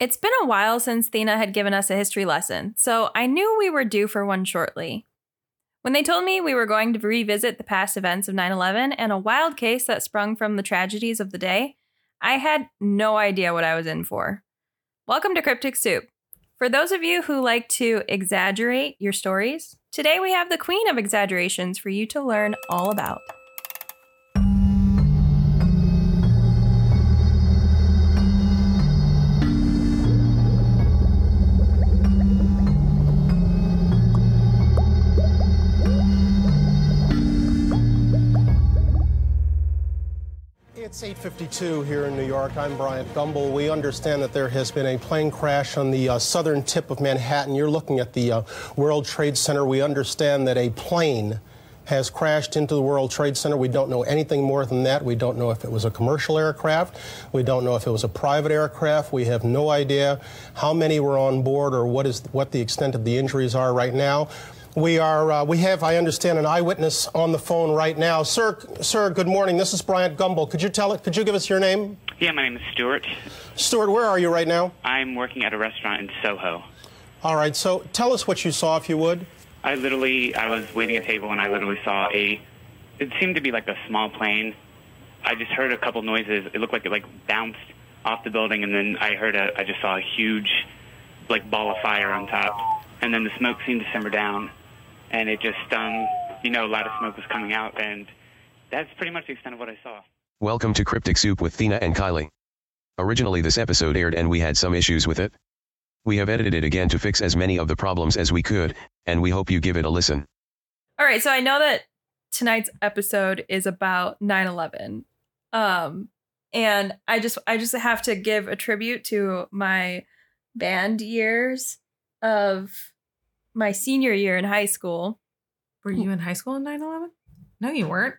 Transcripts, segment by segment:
It's been a while since Thena had given us a history lesson, so I knew we were due for one shortly. When they told me we were going to revisit the past events of 9 11 and a wild case that sprung from the tragedies of the day, I had no idea what I was in for. Welcome to Cryptic Soup. For those of you who like to exaggerate your stories, today we have the queen of exaggerations for you to learn all about. It's 8:52 here in New York. I'm Bryant Gumbel. We understand that there has been a plane crash on the uh, southern tip of Manhattan. You're looking at the uh, World Trade Center. We understand that a plane has crashed into the World Trade Center. We don't know anything more than that. We don't know if it was a commercial aircraft. We don't know if it was a private aircraft. We have no idea how many were on board or what is what the extent of the injuries are right now. We are. Uh, we have, I understand, an eyewitness on the phone right now. Sir, sir, good morning. This is Bryant Gumbel. Could you tell it? Could you give us your name? Yeah, my name is Stuart. Stuart, where are you right now? I'm working at a restaurant in Soho. All right. So tell us what you saw, if you would. I literally, I was waiting at a table and I literally saw a. It seemed to be like a small plane. I just heard a couple noises. It looked like it like bounced off the building, and then I heard a. I just saw a huge, like ball of fire on top, and then the smoke seemed to simmer down, and it just, um, you know, a lot of smoke was coming out, and that's pretty much the extent of what I saw. Welcome to Cryptic Soup with Thena and Kylee. Originally, this episode aired and we had some issues with it. We have edited it again to fix as many of the problems as we could, and we hope you give it a listen. All right, so I know that tonight's episode is about 9/11. Um and I just I just have to give a tribute to my band years of my senior year in high school. Were you in high school in 9 11? No, you weren't.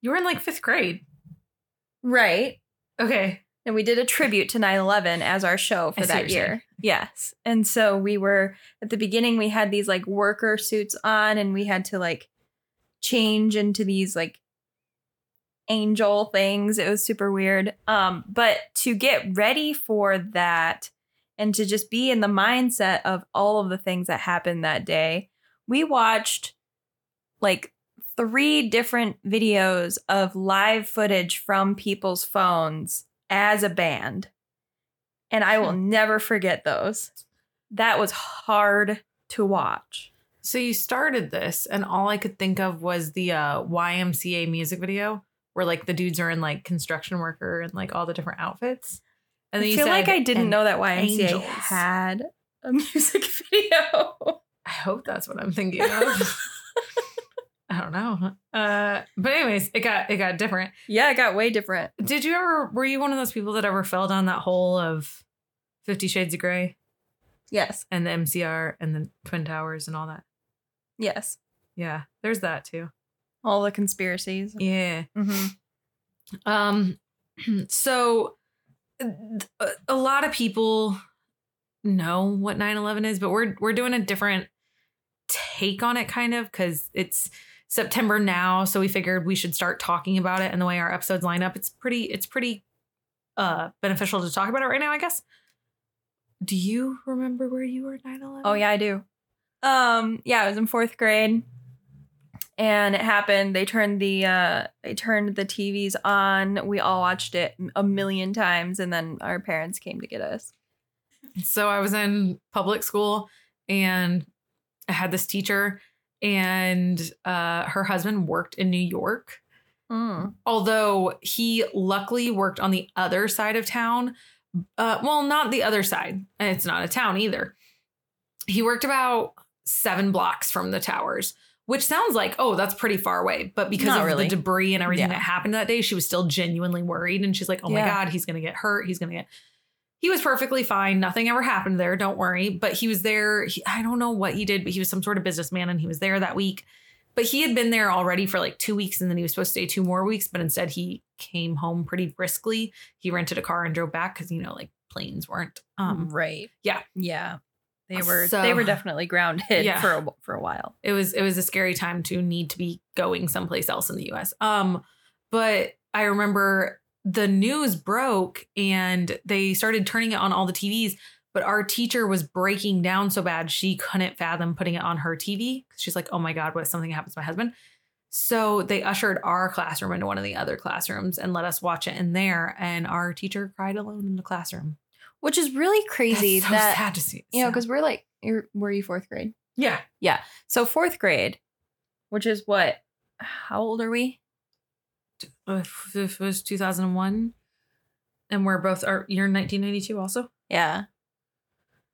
You were in like fifth grade. Right. Okay. And we did a tribute to 9/11 as our show for I that year. Yes. And so we were at the beginning we had these like worker suits on and we had to like change into these like angel things. It was super weird. Um but to get ready for that and to just be in the mindset of all of the things that happened that day, we watched like three different videos of live footage from people's phones as a band. And I will never forget those. That was hard to watch. So you started this, and all I could think of was the uh, YMCA music video where like the dudes are in like construction worker and like all the different outfits. And I you feel said, like I didn't know that YMCA angels." had a music video. I hope that's what I'm thinking of. I don't know. Uh, but anyways, it got it got different. yeah, it got way different. Did you ever? Were you one of those people that ever fell down that hole of Fifty Shades of Grey Yes. and the MCR and the Twin Towers and all that? Yes. Yeah, there's that too. All the conspiracies. Yeah. hmm Um. So, a- lot of people know what 9/11 is, but we're we're doing a different take on it, kind of, because it's September now. So we figured we should start talking about it, and the way our episodes line up, it's pretty it's pretty uh beneficial to talk about it right now, I guess. Do you remember where you were 9/11? Oh yeah, I do. Um, yeah, I was in fourth grade, and it happened. They turned the uh, they turned the TVs on. We all watched it a million times, and then our parents came to get us. So I was in public school and I had this teacher and uh, her husband worked in New York. Mm. Although he luckily worked on the other side of town. Uh, well, not the other side. It's not a town either. He worked about seven blocks from the towers, which sounds like, oh, that's pretty far away. But because Not of really. the debris and everything Yeah. that happened that day, she was still genuinely worried. And she's like, oh my God, he's going to get hurt. He's going to get. He was perfectly fine. Nothing ever happened there. Don't worry. But he was there. He, I don't know what he did, but he was some sort of businessman and he was there that week. But he had been there already for like two weeks and then he was supposed to stay two more weeks. But instead, he came home pretty briskly. He rented a car and drove back because, you know, like planes weren't. Um, right. yeah. Yeah. They were So- they were definitely grounded Yeah. for a, for a while. it was it was a scary time to need to be going someplace else in the US. Um but I remember the news broke and they started turning it on all the TVs but our teacher was breaking down so bad she couldn't fathom putting it on her TV. She's like, oh my God, what if something happens to my husband? So they ushered our classroom into one of the other classrooms and let us watch it in there. And our teacher cried alone in the classroom. Which is really crazy so that sad to see. you know, because we're like, you're, were you fourth grade? yeah, Yeah. So fourth grade, which is what? How old are we? if it was 2001, and we're both are you're 1992 also. Yeah.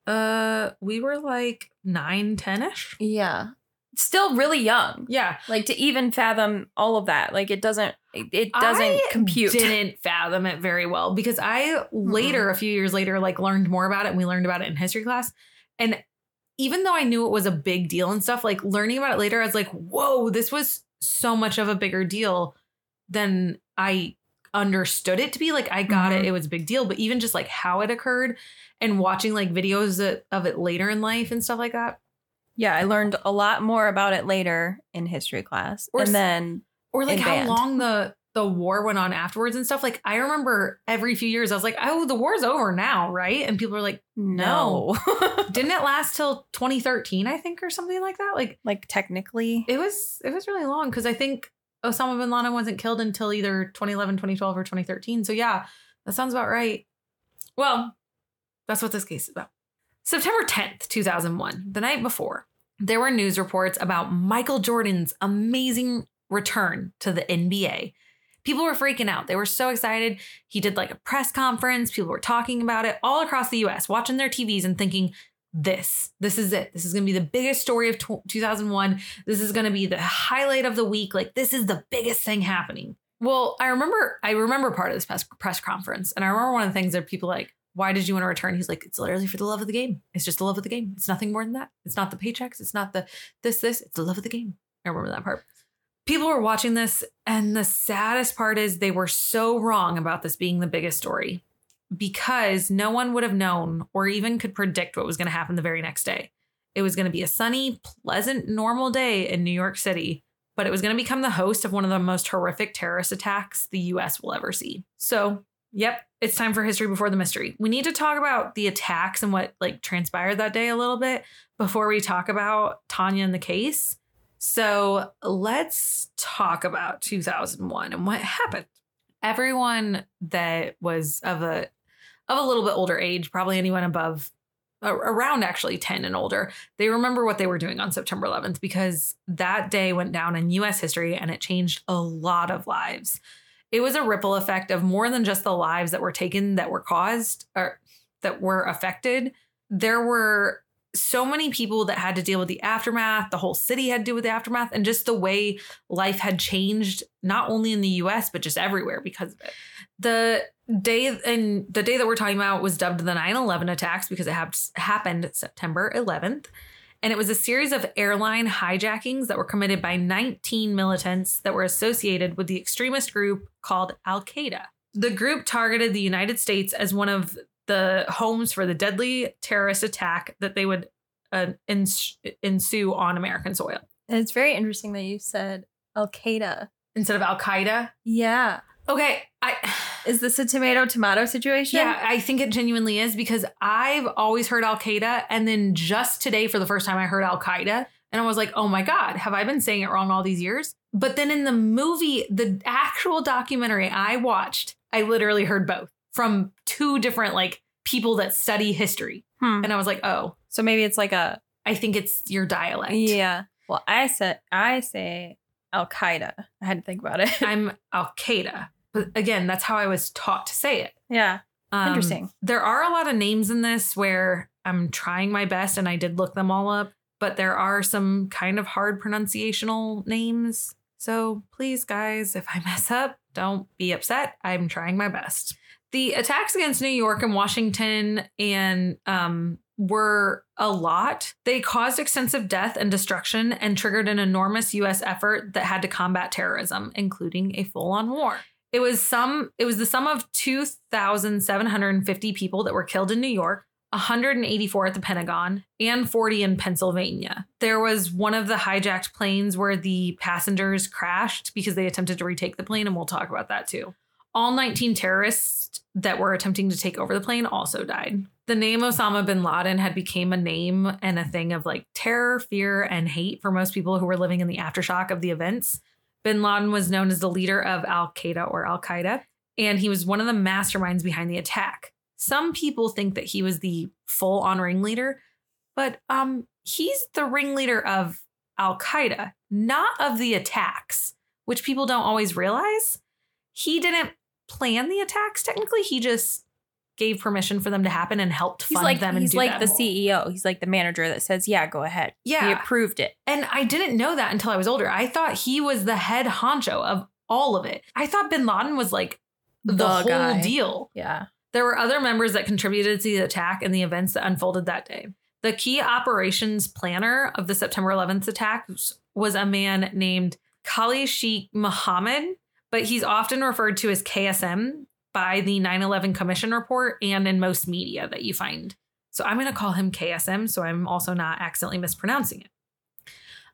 Uh, we were like nine, 10 ish. Yeah. Still really young. Yeah, Like to even fathom all of that. Like it doesn't it, doesn't I compute. Didn't fathom it very well because I later, a few years later, like learned more about it, and we learned about it in history class. And even though I knew it was a big deal and stuff, like learning about it later, I was like, "Whoa, this was so much of a bigger deal than I understood it to be." Like I got Mhm. it; it was a big deal, but even just like how it occurred and watching like videos of it later in life and stuff like that, Yeah, I learned a lot more about it later in history class. Or and then or like how band. long the the war went on afterwards and stuff. Like I remember every few years, I was like, "Oh, the war's over now, right?" And people are like, no. "Didn't it last till 2013? I think, or something like that." Like like technically. it was it was really long because I think Osama bin Laden wasn't killed until either 2011, 2012, or 2013. So yeah, that sounds about right. Well, that's what this case is about. September 10th, 2001, the night before, there were news reports about Michael Jordan's amazing return to the NBA. People were freaking out. They were so excited. He did like a press conference. People were talking about it all across the US, watching their TVs and thinking, this, this is it. This is going to be the biggest story of 2001. This is going to be the highlight of the week. Like, this is the biggest thing happening. Well, I remember, I remember part of this press, press conference. And I remember one of the things that people like, why did you want to return? He's like, it's literally for the love of the game. It's just the love of the game. It's nothing more than that. It's not the paychecks. It's not the this, this. It's the love of the game. I remember that part. People were watching this, and the saddest part is they were so wrong about this being the biggest story because no one would have known or even could predict what was going to happen the very next day. It was going to be a sunny, pleasant, normal day in New York City, but it was going to become the host of one of the most horrific terrorist attacks the US will ever see. So, yep, it's time for history before the mystery. We need to talk about the attacks and what like transpired that day a little bit before we talk about Tania and the case. So, let's talk about 2001 and what happened. Everyone that was of a of a little bit older age, probably anyone above around actually 10 and older, they remember what they were doing on September 11th because that day went down in US history and it changed a lot of lives. It was a ripple effect of more than just the lives that were taken that were caused or that were affected. There were so many people that had to deal with the aftermath. The whole city had to deal with the aftermath, and just the way life had changed, not only in the US, but just everywhere because of it. The day and the day that we're talking about was dubbed the 9-11 attacks because it hap- happened September 11th. And it was a series of airline hijackings that were committed by 19 militants that were associated with the extremist group called Al Qaeda. The group targeted the United States as one of the homes for the deadly terrorist attack that they would uh, ens- ensue on American soil. And it's very interesting that you said Al Qaeda. Instead of Al Qaeda. Yeah. Okay, I Is this a tomato tomato situation? yeah, I think it genuinely is because I've always heard Al Qaeda, and then just today for the first time I heard Al Qaeda, and I was like, oh my god, have I been saying it wrong all these years? But then in the movie, the actual documentary I watched, I literally heard both from two different like people that study history, Hmm. and I was like, oh, So maybe it's like a I think it's your dialect. yeah. Well, I said I say Al Qaeda. I had to think about it. I'm Al Qaeda, but again, that's how I was taught to say it. yeah. Um, Interesting. There are a lot of names in this where I'm trying my best, and I did look them all up, but there are some kind of hard pronunciational names. So please, guys, if I mess up, don't be upset. I'm trying my best. The attacks against New York and Washington and um, were a lot. They caused extensive death and destruction and triggered an enormous US effort that had to combat terrorism, including a full-on war. It was some it was the sum of 2750 people that were killed in New York, 184 at the Pentagon, and 40 in Pennsylvania. There was one of the hijacked planes where the passengers crashed because they attempted to retake the plane and we'll talk about that too. All 19 terrorists that were attempting to take over the plane also died. The name Osama bin Laden had become a name and a thing of like terror, fear, and hate for most people who were living in the aftershock of the events. Bin Laden was known as the leader of Al Qaeda or Al Qaeda, and he was one of the masterminds behind the attack. Some people think that he was the full on ringleader, but um, he's the ringleader of Al Qaeda, not of the attacks, which people don't always realize. He didn't plan the attacks technically, he just gave permission for them to happen and helped He's fund like them and he's like the CEO. He's like the manager that says, "Yeah, go ahead." Yeah. he approved it. And I didn't know that until I was older. I thought he was the head honcho of all of it. I thought bin Laden was like the, The whole guy. deal. Yeah, There were other members that contributed to the attack and the events that unfolded that day. The key operations planner of the September 11th attack was a man named Khalid Sheikh Mohammed, but he's often referred to as KSM by the 9 11 Commission report and in most media that you find. So I'm going to call him KSM so I'm also not accidentally mispronouncing it.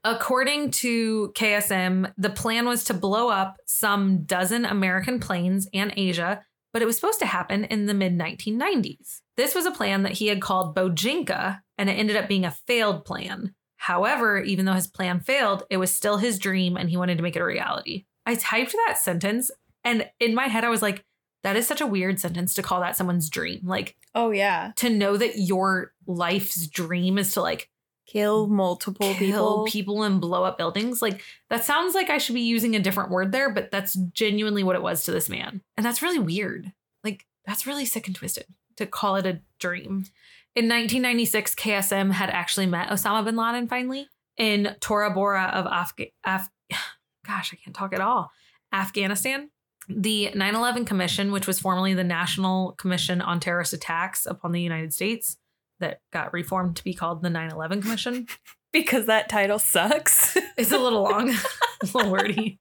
According to KSM, the plan was to blow up some dozen American planes and Asia but it was supposed to happen in the mid 1990s. This was a plan that he had called Bojinka, and it ended up being a failed plan. However, even though his plan failed, it was still his dream and he wanted to make it a reality. I typed that sentence, and in my head, I was like, that is such a weird sentence to call that someone's dream. Like, Oh yeah. to know that your life's dream is to like Kill multiple kill people. people and blow up buildings. Like that sounds like I should be using a different word there, but that's genuinely what it was to this man. And that's really weird. Like that's really sick and twisted to call it a dream. In 1996, KSM had actually met Osama bin Laden finally in Tora Bora of Afga- Af- gosh, I can't talk at all. Afghanistan. The 9 11 Commission, which was formerly the National Commission on Terrorist Attacks upon the United States, that got reformed to be called the 9 11 Commission. because that title sucks. It's a little long, a little wordy.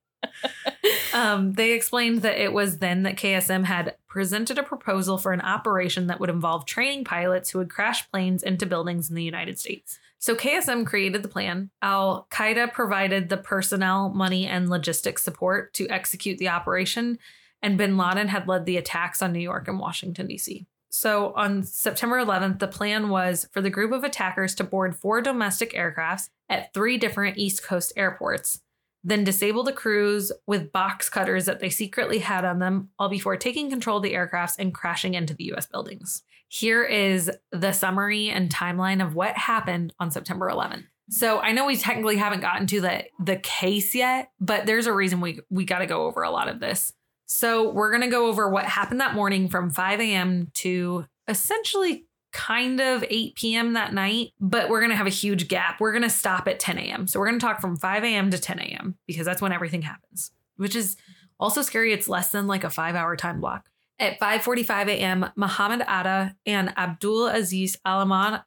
Um, they explained that it was then that KSM had presented a proposal for an operation that would involve training pilots who would crash planes into buildings in the United States. So KSM created the plan. Al Qaeda provided the personnel, money, and logistics support to execute the operation, and bin Laden had led the attacks on New York and Washington, D.C. So on September 11th, the plan was for the group of attackers to board four domestic aircrafts at three different East Coast airports, then disable the crews with box cutters that they secretly had on them, all before taking control of the aircrafts and crashing into the US buildings. Here is the summary and timeline of what happened on September 11th. So I know we technically haven't gotten to the the case yet, but there's a reason we we got to go over a lot of this. So we're gonna go over what happened that morning from 5 a.m. to essentially kind of 8 p.m. that night, but we're gonna have a huge gap. We're gonna stop at 10 a.m. So we're gonna talk from 5 a.m. to 10 a.m. because that's when everything happens, which is also scary. It's less than like a five hour time block. At 5:45 a.m., Muhammad Atta and Abdul Aziz Alaman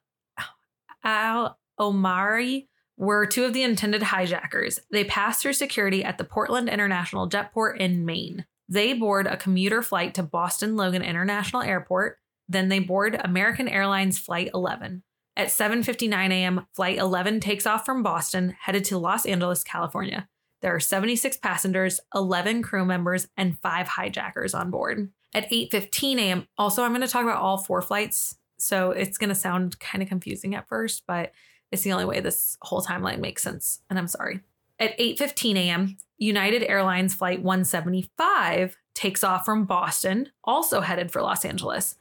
Al Omari were two of the intended hijackers. They passed through security at the Portland International Jetport in Maine. They board a commuter flight to Boston Logan International Airport. Then they board American Airlines Flight 11. At 7:59 a.m., Flight 11 takes off from Boston, headed to Los Angeles, California. There are 76 passengers, 11 crew members, and five hijackers on board. At 8:15 a.m., also I'm going to talk about all four flights, so it's going to sound kind of confusing at first, but it's the only way this whole timeline makes sense, and I'm sorry. At 8:15 a.m., United Airlines flight 175 takes off from Boston, also headed for Los Angeles.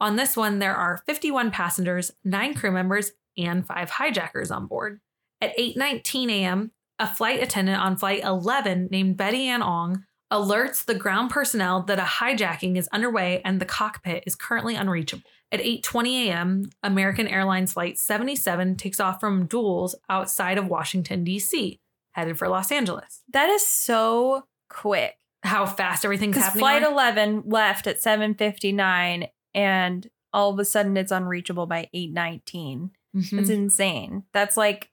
On this one, there are 51 passengers, 9 crew members, and 5 hijackers on board. At 8:19 a.m., a flight attendant on flight 11 named Betty Ann Ong alerts the ground personnel that a hijacking is underway and the cockpit is currently unreachable. At 8:20 a.m., American Airlines flight 77 takes off from Dulles outside of Washington D.C., headed for Los Angeles. that is so quick. How fast everything's happening. flight are- 11 left at 7:59 and all of a sudden it's unreachable by 8:19. Mhm. That's insane. That's like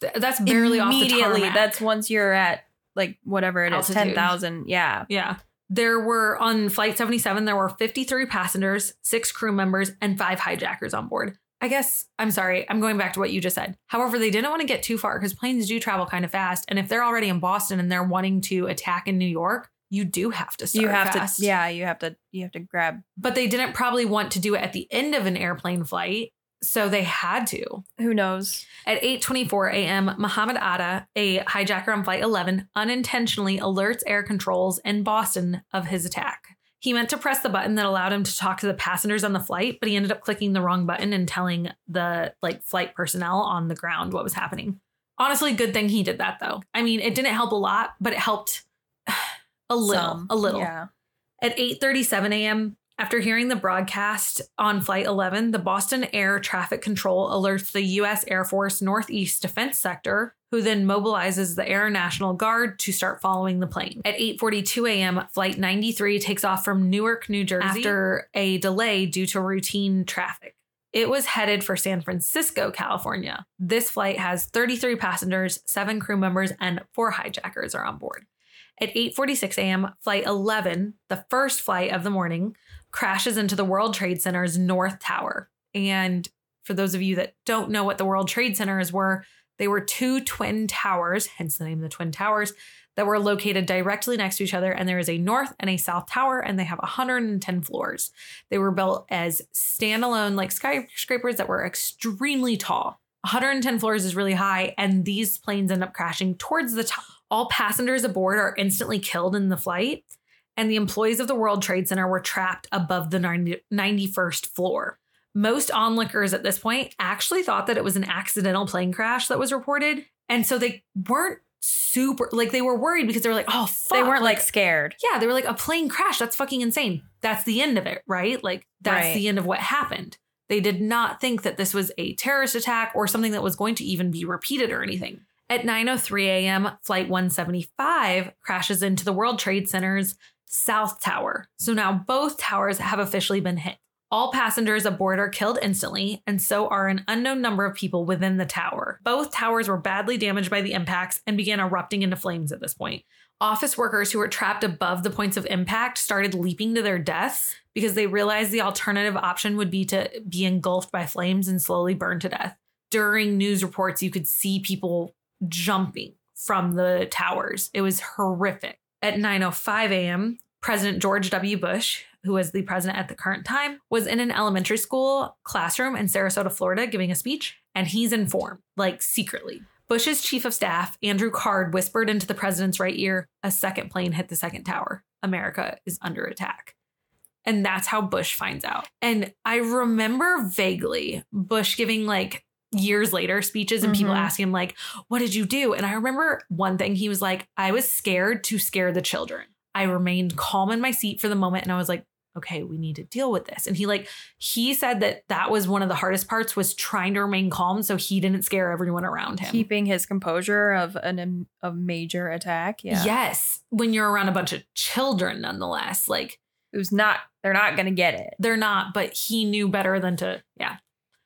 Th- That's barely off the immediately. That's once you're at like whatever it is, Altitude. 10,000. Yeah. Yeah. There were on flight 77, there were 53 passengers, six crew members, and five hijackers on board. I guess, I'm sorry, I'm going back to what you just said. However, they didn't want to get too far because planes do travel kind of fast. And if they're already in Boston and they're wanting to attack in New York, you do have to start you have fast. to yeah, you have to you have to grab But they didn't probably want to do it at the end of an airplane flight. So they had to. who knows. At 8:24 a.m., Muhammad Atta, a hijacker on flight 11, unintentionally alerts air controls in Boston of his attack. He meant to press the button that allowed him to talk to the passengers on the flight, but he ended up clicking the wrong button and telling the like flight personnel on the ground what was happening. Honestly, good thing he did that though. I mean, it didn't help a lot, but it helped a little, Some. a little. Yeah. At 8:37 a.m., after hearing the broadcast on flight 11, the Boston Air Traffic Control alerts the US Air Force Northeast Defense Sector, who then mobilizes the Air National Guard to start following the plane. At 8:42 a.m., flight 93 takes off from Newark, New Jersey after a delay due to routine traffic. It was headed for San Francisco, California. This flight has 33 passengers, 7 crew members, and 4 hijackers are on board. At 8:46 a.m., flight 11, the first flight of the morning, crashes into the World Trade Center's North Tower. And for those of you that don't know what the World Trade Centers were, they were two twin towers, hence the name of the Twin Towers, that were located directly next to each other. And there is a north and a south tower, and they have 110 floors. They were built as standalone, like skyscrapers that were extremely tall. 110 floors is really high, and these planes end up crashing towards the top. All passengers aboard are instantly killed in the flight, and the employees of the World Trade Center were trapped above the 90, 91st floor. Most onlookers at this point actually thought that it was an accidental plane crash that was reported. And so they weren't super, like, they were worried because they were like, oh, fuck. They weren't like scared. yeah, they were like, a plane crash. That's fucking insane. That's the end of it, right? Like, that's Right. the end of what happened. They did not think that this was a terrorist attack or something that was going to even be repeated or anything. At 9:03 a.m., flight 175 crashes into the World Trade Center's South Tower. So now both towers have officially been hit. All passengers aboard are killed instantly, and so are an unknown number of people within the tower. Both towers were badly damaged by the impacts and began erupting into flames at this point. Office workers who were trapped above the points of impact started leaping to their deaths because they realized the alternative option would be to be engulfed by flames and slowly burn to death. During news reports, you could see people jumping from the towers. It was horrific. At 9:05 a.m., President George W. Bush, who was the president at the current time, was in an elementary school classroom in Sarasota, Florida, giving a speech, and he's informed, like secretly. Bush's chief of staff, Andrew Card, whispered into the president's right ear, a second plane hit the second tower. America is under attack. And that's how Bush finds out. And I remember vaguely Bush giving like years later speeches and people Mhm. asking him like, "What did you do?" And I remember one thing he was like, "I was scared to scare the children. I remained calm in my seat for the moment and I was like, okay, we need to deal with this." And he like he said that that was one of the hardest parts was trying to remain calm so he didn't scare everyone around him. Keeping his composure of an a major attack. Yeah. Yes, when you're around a bunch of children nonetheless, like Who's not they're not gonna get it. they're not, but he knew better than to, yeah.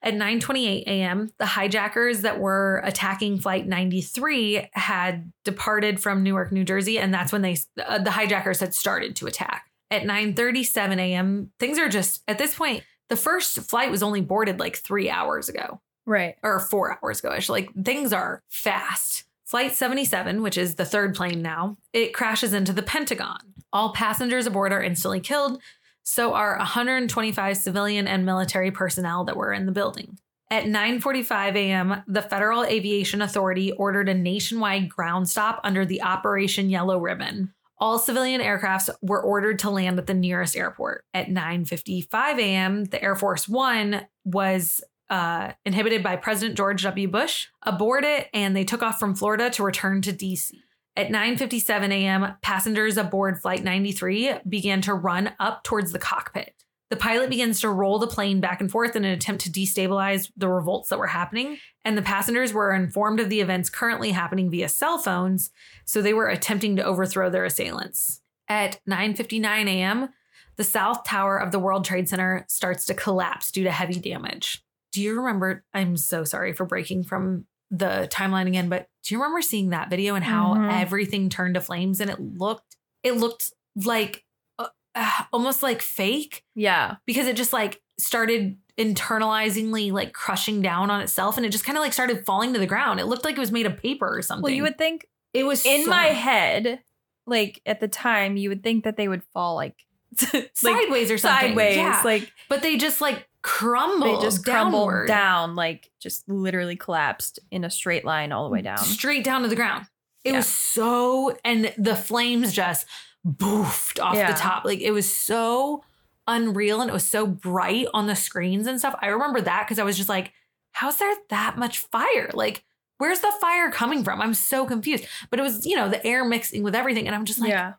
At 9:28 a.m., the hijackers that were attacking flight 93 had departed from Newark, New Jersey, and that's when they uh, the hijackers had started to attack. At 9:37 a.m., things are just at this point. The first flight was only boarded like three hours ago Right. or four hours ago. Actually, like things are fast. Flight 77, which is the third plane now, it crashes into the Pentagon. All passengers aboard are instantly killed. So are 125 civilian and military personnel that were in the building. At 9:45 a.m., the Federal Aviation Authority ordered a nationwide ground stop under the Operation Yellow Ribbon. All civilian aircrafts were ordered to land at the nearest airport. At 9:55 a.m., the Air Force 1 was uh, inhibited by President George W. Bush, aboard it, and they took off from Florida to return to DC. At 9:57 a.m., passengers aboard Flight 93 began to run up towards the cockpit. The pilot begins to roll the plane back and forth in an attempt to destabilize the revolts that were happening, and the passengers were informed of the events currently happening via cell phones, so they were attempting to overthrow their assailants. At 9:59 a.m., the south tower of the World Trade Center starts to collapse due to heavy damage. Do you remember? I'm so sorry for breaking from the timeline again, but do you remember seeing that video and how Mhm. everything turned to flames and it looked it looked like uh, uh, almost like fake Yeah. because it just like started internalizingly like crushing down on itself and it just kind of like started falling to the ground. It looked like it was made of paper or something. Well, you would think it was in so- my head, like at the time you would think that they would fall like, like sideways or something. sideways, Yeah. like but they just like crumbled. they just crumbled downward, down, like just literally collapsed in a straight line all the way down. straight down to the ground. It Yeah. was so, and the flames just boofed off Yeah. the top. Like it was so unreal and it was so bright on the screens and stuff. I remember that because I was just like, how's there that much fire? Like, where's the fire coming from? I'm so confused. But it was, you know, the air mixing with everything. And I'm just like, yeah,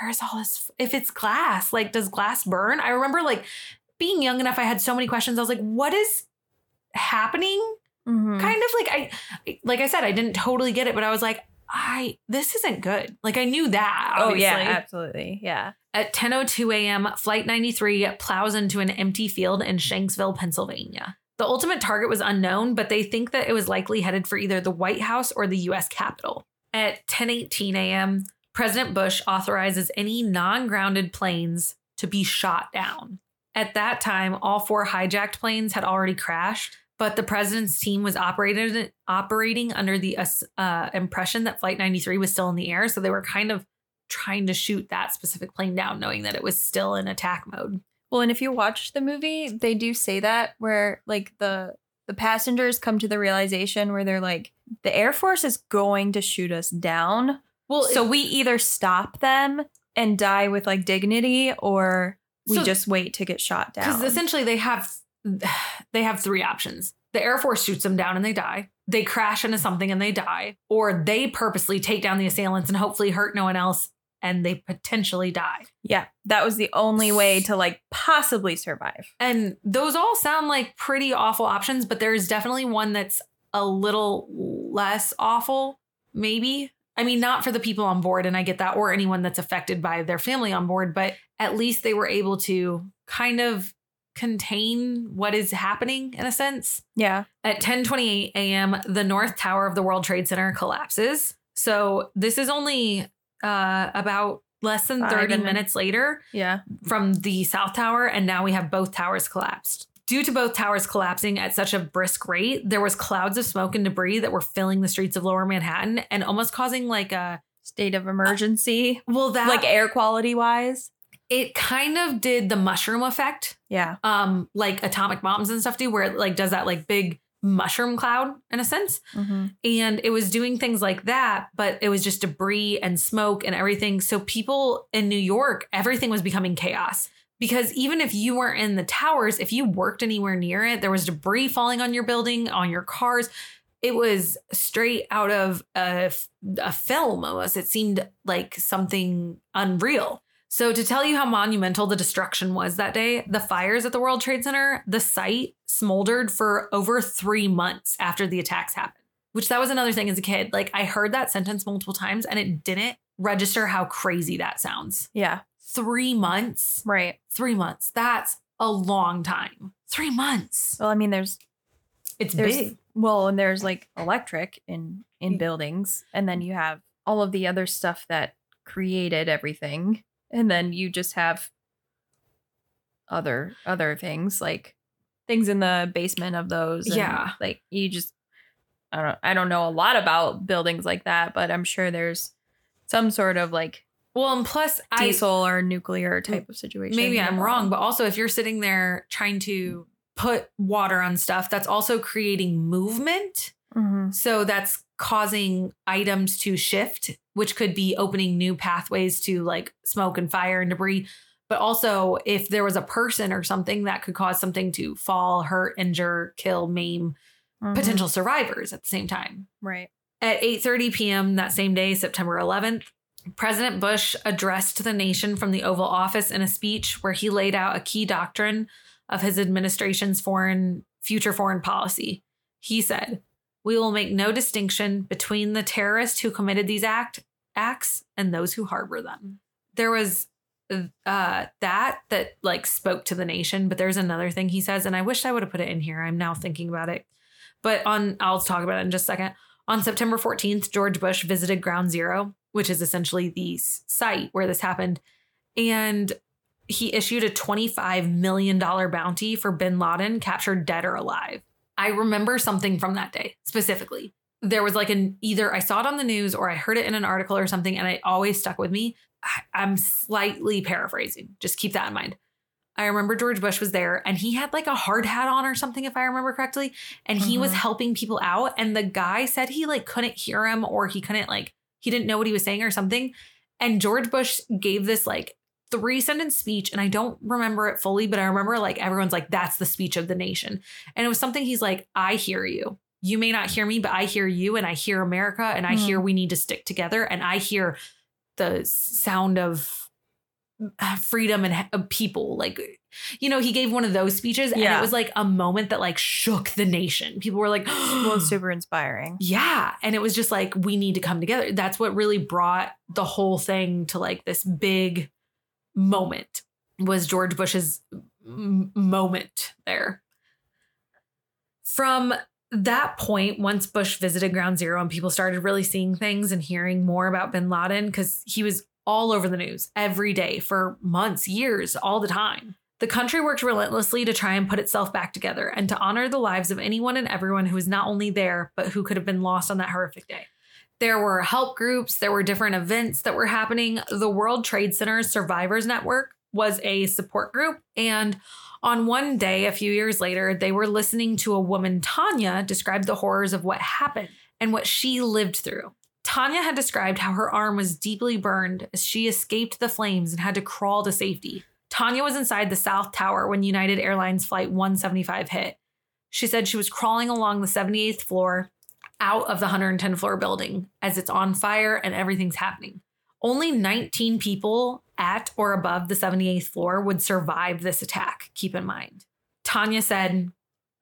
where is all this? If it's glass, like, does glass burn? I remember like being young enough, I had so many questions. I was like, what is happening? Mhm. kind of like I like I said I didn't totally get it but I was like I this isn't good. Like I knew that. Oh yeah, absolutely, yeah. At 10:02 a.m., Flight 93 plows into an empty field in Shanksville, Pennsylvania. The ultimate target was unknown, but they think that it was likely headed for either the White House or the US Capitol. At 10:18 a.m., President Bush authorizes any non-grounded planes to be shot down. At that time, all four hijacked planes had already crashed, but the president's team was operated operating under the uh, impression that Flight 93 was still in the air, so they were kind of trying to shoot that specific plane down, knowing that it was still in attack mode. Well, and if you watch the movie, they do say that where like the the passengers come to the realization where they're like, the Air Force is going to shoot us down. Well, So we either stop them and die with like dignity, or we So- just wait to get shot down. because essentially they have they have three options. The Air Force shoots them down and they die. They crash into something and they die, or they purposely take down the assailants and hopefully hurt no one else and they potentially die. yeah, that was the only way to like possibly survive. And those all sound like pretty awful options, but there's definitely one that's a little less awful, maybe. I mean, not for the people on board, and I get that, or anyone that's affected by their family on board, but at least they were able to kind of contain what is happening in a sense. Yeah. At 10:28 a.m., the North Tower of the World Trade Center collapses. So this is only uh, about less than Five 30 minutes later Yeah. from the South Tower, and now we have both towers collapsed. Due to both towers collapsing at such a brisk rate, there was clouds of smoke and debris that were filling the streets of Lower Manhattan and almost causing like a State of emergency, well that like air quality wise. it kind of did the mushroom effect, Yeah. um, like atomic bombs and stuff do, where it like does that like big mushroom cloud in a sense. Mm-hmm. and it was doing things like that but it was just debris and smoke and everything so people in new york everything was becoming chaos because even if you weren't in the towers if you worked anywhere near it there was debris falling on your building on your cars it was straight out of a, a film almost it seemed like something unreal so to tell you how monumental the destruction was that day the fires at the world trade center the site smoldered for over three months after the attacks happened which that was another thing as a kid. Like I heard that sentence multiple times and it didn't register how crazy that sounds. Yeah. Three months. Right. Three months. That's a long time. Three months. Well, I mean, there's It's there's big. well, and there's like electric in in buildings, and then you have all of the other stuff that created everything, and then you just have other other things like things in the basement of those. and, Yeah. like you just I don't I don't know a lot about buildings like that, but I'm sure there's some sort of like Well, and plus I diesel or nuclear type of situation. maybe I'm wrong, but also if you're sitting there trying to put water on stuff, that's also creating movement. Mhm. So that's causing items to shift, which could be opening new pathways to like smoke and fire and debris. But also, if there was a person or something that could cause something to fall, hurt, injure, kill, maim Mhm. potential survivors at the same time. right. At 8:30 p.m. that same day, September 11th, President Bush addressed the nation from the Oval Office in a speech where he laid out a key doctrine of his administration's foreign future foreign policy. He said, "We will make no distinction between the terrorists who committed these act acts and those who harbor them." There was uh that that like spoke to the nation, but there's another thing he says and I wish I would have put it in here. I'm now thinking about it. But on I'll talk about it in just a second. On September 14th, George Bush visited Ground Zero, which is essentially the site where this happened, and he issued a $25 million bounty for bin Laden captured dead or alive. I remember something from that day specifically. there was like an either I saw it on the news or I heard it in an article or something, and it always stuck with me. I'm slightly paraphrasing. Just keep that in mind. I remember George Bush was there and he had like a hard hat on or something, if I remember correctly. And he was Mhm. helping people out. And the guy said he like couldn't hear him or he couldn't like, he didn't know what he was saying or something. And George Bush gave this like three sentence speech. And I don't remember it fully, but I remember like everyone's like, that's the speech of the nation. And it was something he's like, I hear you. You may not hear me, but I hear you and I hear America and I Mhm. hear we need to stick together. And I hear the sound of freedom and uh, people like you know he gave one of those speeches and it was like a moment that like shook the nation. People were like well, super inspiring. yeah. And it was just like we need to come together. That's what really brought the whole thing to like this big moment was george bush's m- moment there. From that point once bush visited ground zero and people started really seeing things and hearing more about bin laden because he was all over the news every day for months years all the time the country worked relentlessly to try and put itself back together and to honor the lives of anyone and everyone who was not only there, but who could have been lost on that horrific day. There were help groups, there were different events that were happening. The World Trade Center's Survivors Network was a support group. And on one day, a few years later, they were listening to a woman, Tania, describe the horrors of what happened and what she lived through. Tania had described how her arm was deeply burned as she escaped the flames and had to crawl to safety. Tania was inside the South Tower when United Airlines Flight 175 hit. She said she was crawling along the 78th floor out of the 110 floor building as it's on fire and everything's happening. Only 19 people at or above the 78th floor would survive this attack, keep in mind. Tania said,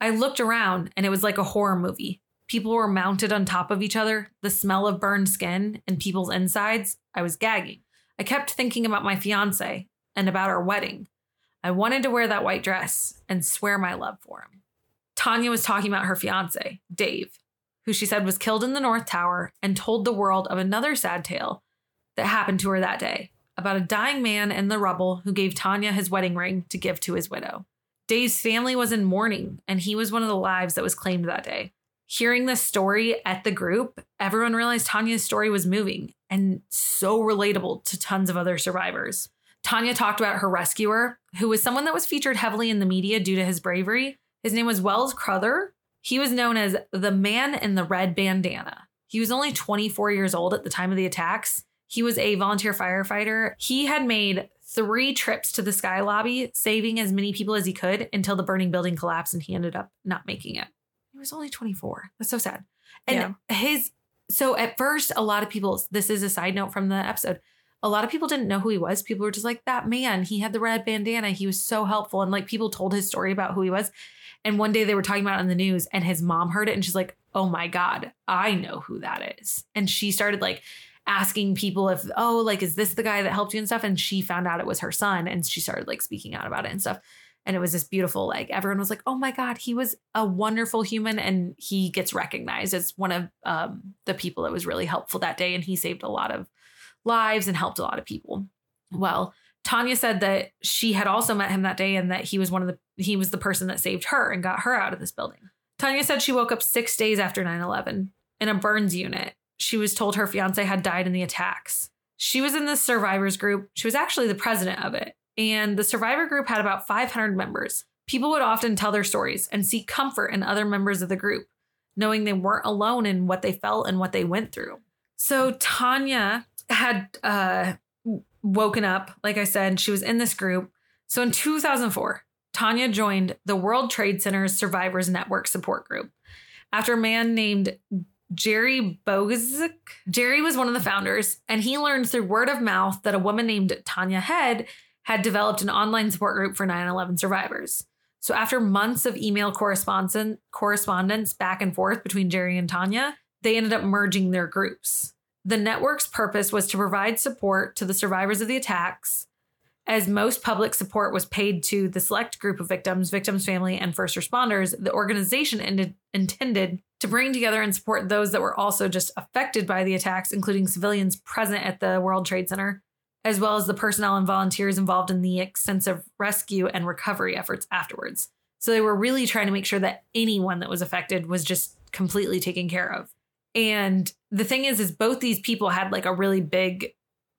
I looked around and it was like a horror movie. People were mounted on top of each other, the smell of burned skin and people's insides. I was gagging. I kept thinking about my fiance and about our wedding. I wanted to wear that white dress and swear my love for him. Tania was talking about her fiance, Dave, who she said was killed in the North Tower and told the world of another sad tale that happened to her that day about a dying man in the rubble who gave Tania his wedding ring to give to his widow. Dave's family was in mourning, and he was one of the lives that was claimed that day. Hearing this story at the group, everyone realized Tania's story was moving and so relatable to tons of other survivors. Tania talked about her rescuer, who was someone that was featured heavily in the media due to his bravery. His name was Welles Crowther. He was known as the man in the red bandana. He was only 24 years old at the time of the attacks. He was a volunteer firefighter. He had made three trips to the sky lobby, saving as many people as he could until the burning building collapsed and he ended up not making it. He was only 24. That's so sad. And his, so at first, a lot of people, this is a side note from the episode, a lot of people didn't know who he was. People were just like, that man, he had the red bandana. He was so helpful. And like people told his story about who he was. And one day they were talking about it on the news and his mom heard it and she's like, oh my God, I know who that is. And she started like asking people if, oh, like, is this the guy that helped you and stuff? And she found out it was her son and she started like speaking out about it and stuff. And it was this beautiful, like, everyone was like, oh my God, he was a wonderful human. And he gets recognized as one of um, the people that was really helpful that day. And he saved a lot of lives and helped a lot of people. Well, Tania said that she had also met him that day and that he was one of the he was the person that saved her and got her out of this building. Tania said she woke up 6 days after 9/11 in a burns unit. She was told her fiance had died in the attacks. She was in the survivors group. She was actually the president of it. And the survivor group had about 500 members. People would often tell their stories and seek comfort in other members of the group, knowing they weren't alone in what they felt and what they went through. So Tania had uh, woken up, like I said, she was in this group. So in 2004, Tania joined the World Trade Center's Survivors Network support group after a man named Jerry Bozik. Jerry was one of the founders, and he learned through word of mouth that a woman named Tania Head had developed an online support group for 9 11 survivors. So, after months of email correspondence, correspondence back and forth between Jerry and Tania, they ended up merging their groups. The network's purpose was to provide support to the survivors of the attacks, as most public support was paid to the select group of victims, victims' family, and first responders. The organization ended, intended to bring together and support those that were also just affected by the attacks, including civilians present at the World Trade Center, as well as the personnel and volunteers involved in the extensive rescue and recovery efforts afterwards. So they were really trying to make sure that anyone that was affected was just completely taken care of. And the thing is, is both these people had like a really big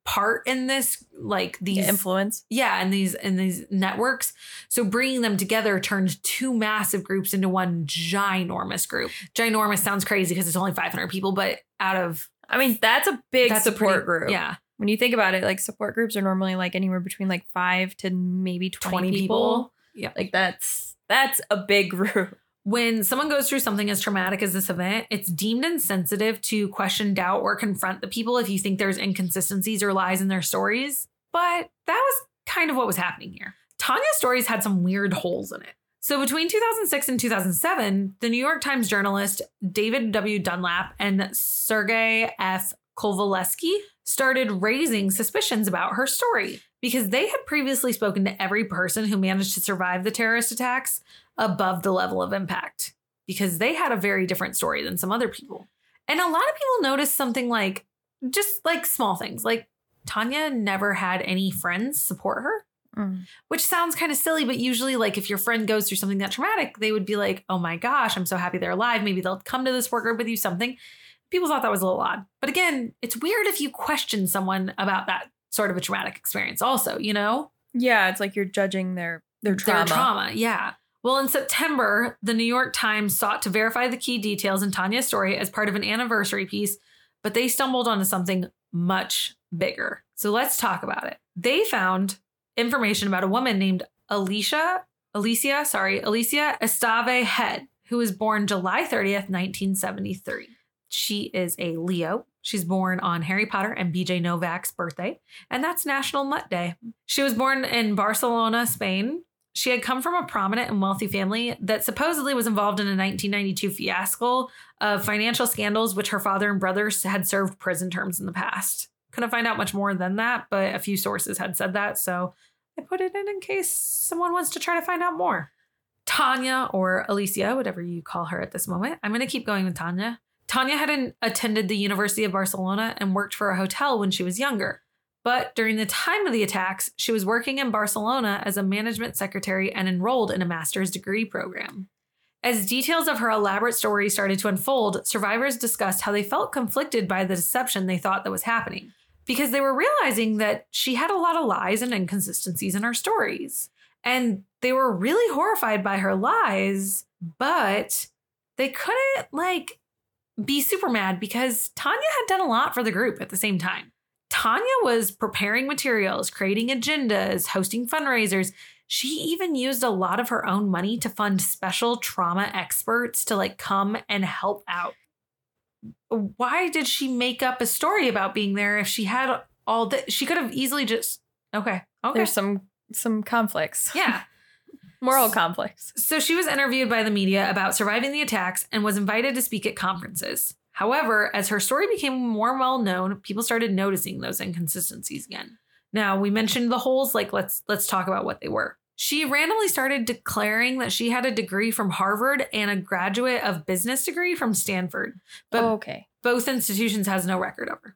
part in this, like these influence. yeah, and these and these networks. So bringing them together turned two massive groups into one ginormous group. Ginormous sounds crazy because it's only 500 people, but out of I mean, that's a big that's a support pretty- group. Yeah, When you think about it, like support groups are normally like anywhere between like five to maybe 20, 20 people. people. Yeah. Like that's that's a big group. when someone goes through something as traumatic as this event, it's deemed insensitive to question, doubt, or confront the people if you think there's inconsistencies or lies in their stories. But that was kind of what was happening here. Tania's stories had some weird holes in it. So between 2006 and 2007, the New York Times journalist David W. Dunlap and Sergei F. Kovaleski started raising suspicions about her story because they had previously spoken to every person who managed to survive the terrorist attacks above the level of impact because they had a very different story than some other people. And a lot of people noticed something like just like small things, like Tania never had any friends support her, Mm. which sounds kind of silly, but usually, like if your friend goes through something that traumatic, they would be like, oh my gosh, I'm so happy they're alive. Maybe they'll come to this work group with you, something. People thought that was a little odd. But again, it's weird if you question someone about that sort of a traumatic experience, also, you know? Yeah, it's like you're judging their their trauma. Their trauma, yeah. Well, in September, the New York Times sought to verify the key details in Tania's story as part of an anniversary piece, but they stumbled onto something much bigger. So let's talk about it. They found information about a woman named Alicia, Alicia, sorry, Alicia Esteve Head, who was born July 30th, 1973. She is a Leo. She's born on Harry Potter and BJ Novak's birthday, and that's National Mutt Day. She was born in Barcelona, Spain. She had come from a prominent and wealthy family that supposedly was involved in a 1992 fiasco of financial scandals, which her father and brothers had served prison terms in the past. Couldn't find out much more than that, but a few sources had said that. So I put it in in case someone wants to try to find out more. Tania, or Alicia, whatever you call her at this moment, I'm going to keep going with Tania. Tania had attended the University of Barcelona and worked for a hotel when she was younger. But during the time of the attacks, she was working in Barcelona as a management secretary and enrolled in a master's degree program. As details of her elaborate story started to unfold, survivors discussed how they felt conflicted by the deception they thought that was happening because they were realizing that she had a lot of lies and inconsistencies in her stories. And they were really horrified by her lies, but they couldn't like be super mad because Tania had done a lot for the group at the same time. Tania was preparing materials, creating agendas, hosting fundraisers. She even used a lot of her own money to fund special trauma experts to like come and help out. Why did she make up a story about being there if she had all that? She could have easily just okay. Okay. There's some some conflicts. yeah. Moral conflicts. So she was interviewed by the media about surviving the attacks and was invited to speak at conferences. However, as her story became more well known, people started noticing those inconsistencies again. Now, we mentioned the holes, like let's let's talk about what they were. She randomly started declaring that she had a degree from Harvard and a graduate of business degree from Stanford, but oh, okay. both institutions has no record of her.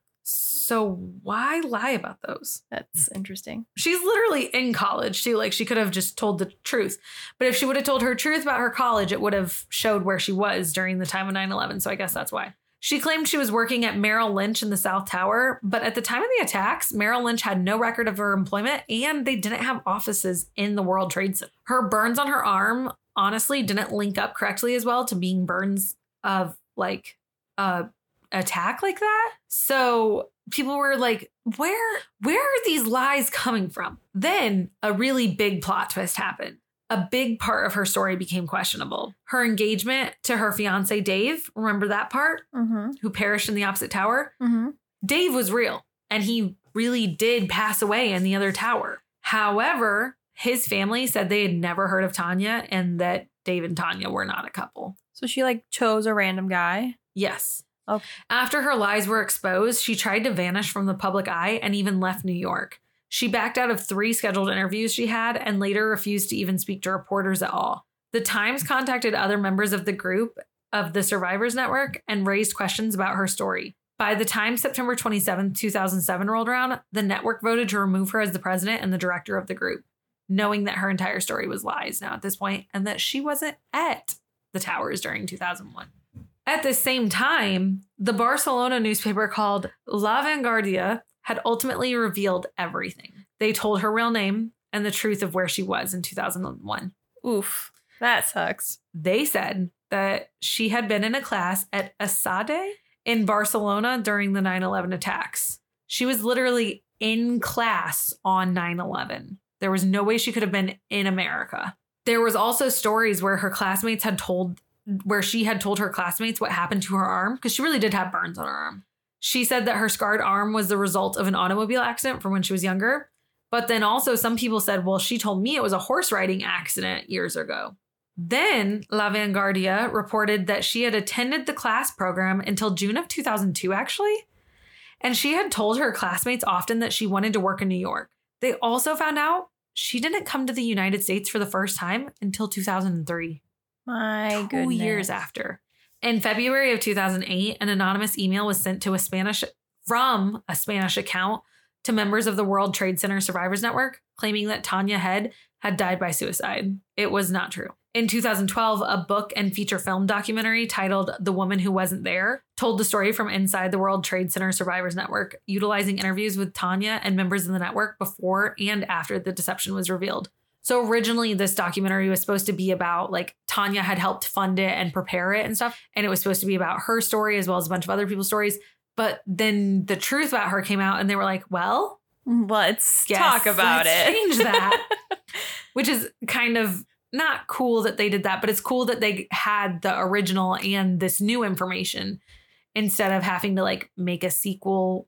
So why lie about those? That's interesting. She's literally in college too. Like she could have just told the truth. But if she would have told her truth about her college, it would have showed where she was during the time of 9 11. So I guess that's why. She claimed she was working at Merrill Lynch in the South Tower, but at the time of the attacks, Merrill Lynch had no record of her employment and they didn't have offices in the World Trade Center. Her burns on her arm honestly didn't link up correctly as well to being burns of like a attack like that. So people were like, where where are these lies coming from? Then a really big plot twist happened. A big part of her story became questionable. Her engagement to her fiance Dave, remember that part? Mm-hmm. Who perished in the opposite tower? Mm-hmm. Dave was real and he really did pass away in the other tower. However, his family said they had never heard of Tania and that Dave and Tania were not a couple. So she like chose a random guy. Yes. Okay. After her lies were exposed, she tried to vanish from the public eye and even left New York. She backed out of three scheduled interviews she had and later refused to even speak to reporters at all. The Times contacted other members of the group of the Survivors Network and raised questions about her story. By the time September 27, 2007 rolled around, the network voted to remove her as the president and the director of the group, knowing that her entire story was lies now at this point and that she wasn't at the towers during 2001. At the same time, the Barcelona newspaper called La Vanguardia had ultimately revealed everything. They told her real name and the truth of where she was in 2001. Oof. That sucks. They said that she had been in a class at ESADE in Barcelona during the 9 11 attacks. She was literally in class on 9 11. There was no way she could have been in America. There was also stories where her classmates had told where she had told her classmates what happened to her arm because she really did have burns on her arm. She said that her scarred arm was the result of an automobile accident from when she was younger. But then also some people said, well, she told me it was a horse riding accident years ago. Then La Vanguardia reported that she had attended the class program until June of 2002, actually. And she had told her classmates often that she wanted to work in New York. They also found out she didn't come to the United States for the first time until 2003, My two goodness. years after. In February of 2008, an anonymous email was sent to a Spanish from a Spanish account to members of the World Trade Center Survivors Network, claiming that Tania Head had died by suicide. It was not true. In 2012, a book and feature film documentary titled The Woman Who Wasn't There told the story from inside the World Trade Center Survivors Network, utilizing interviews with Tania and members of the network before and after the deception was revealed. So originally this documentary was supposed to be about like Tania had helped fund it and prepare it and stuff and it was supposed to be about her story as well as a bunch of other people's stories, but then the truth about her came out and they were like, "Well, Let's talk about let's it. Change that." Which is kind of not cool that they did that, but it's cool that they had the original and this new information instead of having to like make a sequel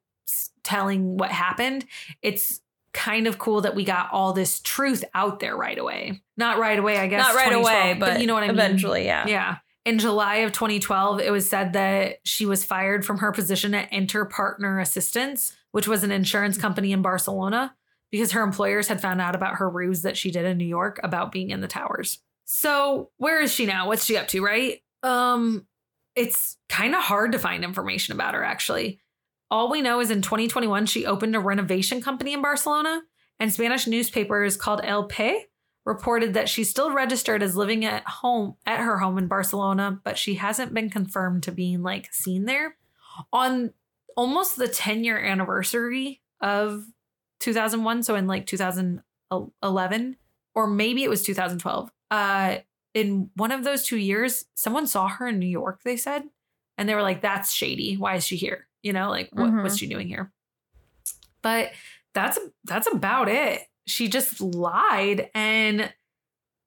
telling what happened. It's kind of cool that we got all this truth out there right away. Not right away, I guess. Not right away, 2012, but you know what I mean. eventually, yeah. Yeah. In July of 2012, it was said that she was fired from her position at Interpartner Assistance, which was an insurance company in Barcelona, because her employers had found out about her ruse that she did in New York about being in the towers. So, where is she now? What's she up to, right? Um it's kind of hard to find information about her actually. All we know is in 2021 she opened a renovation company in Barcelona, and Spanish newspapers called El Pe reported that she's still registered as living at home at her home in Barcelona, but she hasn't been confirmed to being like seen there. On almost the 10 year anniversary of 2001, so in like 2011 or maybe it was 2012. Uh in one of those 2 years, someone saw her in New York, they said, and they were like that's shady. Why is she here? You know, like what Mhm. what's she doing here? But that's that's about it. She just lied and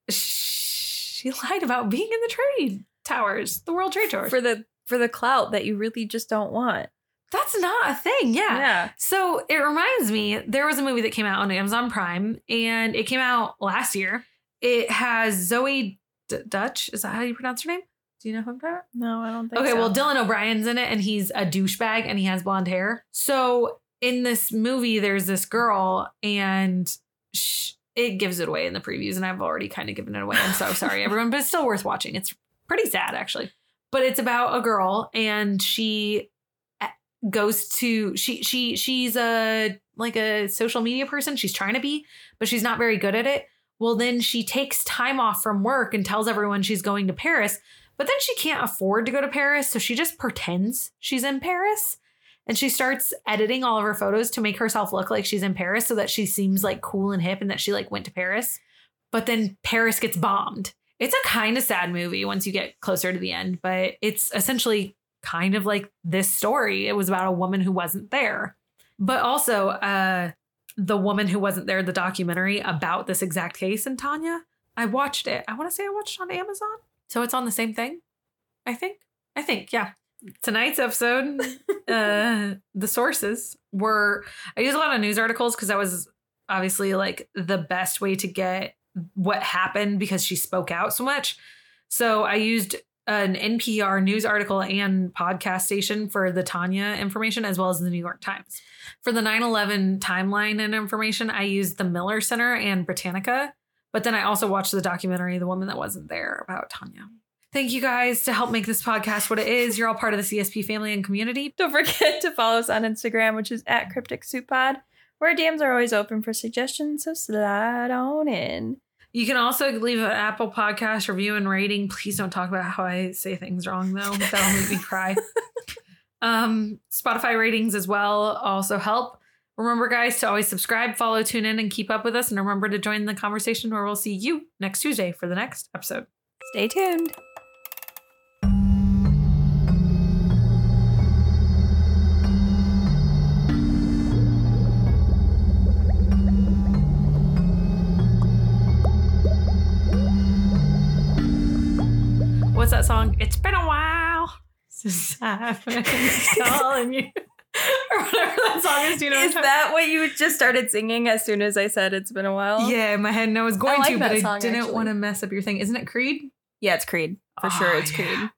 she lied about being in the trade towers, the World Trade Towers. For the for the clout that you really just don't want. That's not a thing. Yeah. Yeah. So it reminds me, there was a movie that came out on Amazon Prime and it came out last year. It has Zoe D- Dutch. Is that how you pronounce her name? Do you know who I'm talking about? No, I don't think Okay, so. well, Dylan O'Brien's in it and he's a douchebag and he has blonde hair. So in this movie, there's this girl and sh- it gives it away in the previews. And I've already kind of given it away. I'm so sorry, everyone, but it's still worth watching. It's pretty sad, actually. But it's about a girl and she uh, goes to she she she's a like a social media person she's trying to be but she's not very good at it well then she takes time off from work and tells everyone she's going to paris but then she can't afford to go to Paris, so she just pretends she's in Paris. And she starts editing all of her photos to make herself look like she's in Paris so that she seems like cool and hip and that she like went to Paris. But then Paris gets bombed. It's a kind of sad movie once you get closer to the end, but it's essentially kind of like this story. It was about a woman who wasn't there. But also, uh the woman who wasn't there, the documentary about this exact case in Tania. I watched it. I want to say I watched it on Amazon. So it's on the same thing, I think. I think, yeah. Tonight's episode, uh, the sources were I use a lot of news articles because that was obviously like the best way to get what happened because she spoke out so much. So I used an NPR news article and podcast station for the Tania information as well as the New York Times. For the 9 11 timeline and information, I used the Miller Center and Britannica. But then I also watched the documentary, The Woman That Wasn't There, about Tania. Thank you guys to help make this podcast what it is. You're all part of the CSP family and community. Don't forget to follow us on Instagram, which is at Cryptic Soup Pod, where DMs are always open for suggestions, so slide on in. You can also leave an Apple podcast review and rating. Please don't talk about how I say things wrong though. That'll make me cry. Um, Spotify ratings as well also help. Remember, guys, to always subscribe, follow, tune in, and keep up with us. And remember to join the conversation where we'll see you next Tuesday for the next episode. Stay tuned. What's that song? It's been a while since I've been calling you. Or whatever that song is. Do you know what Is I'm that what you just started singing as soon as I said it's been a while? Yeah, in my head, and I was going like to, that but I didn't actually. want to mess up your thing. Isn't it Creed? Yeah, it's Creed. For sure, Oh, it's yeah. Creed.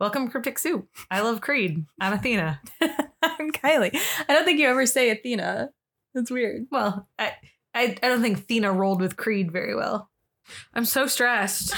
Welcome, Cryptic Soup. I love Creed. I'm Athena. I'm Kylee. I don't think you ever say Athena. That's weird. Well, I, I, I don't think Athena rolled with Creed very well. I'm so stressed.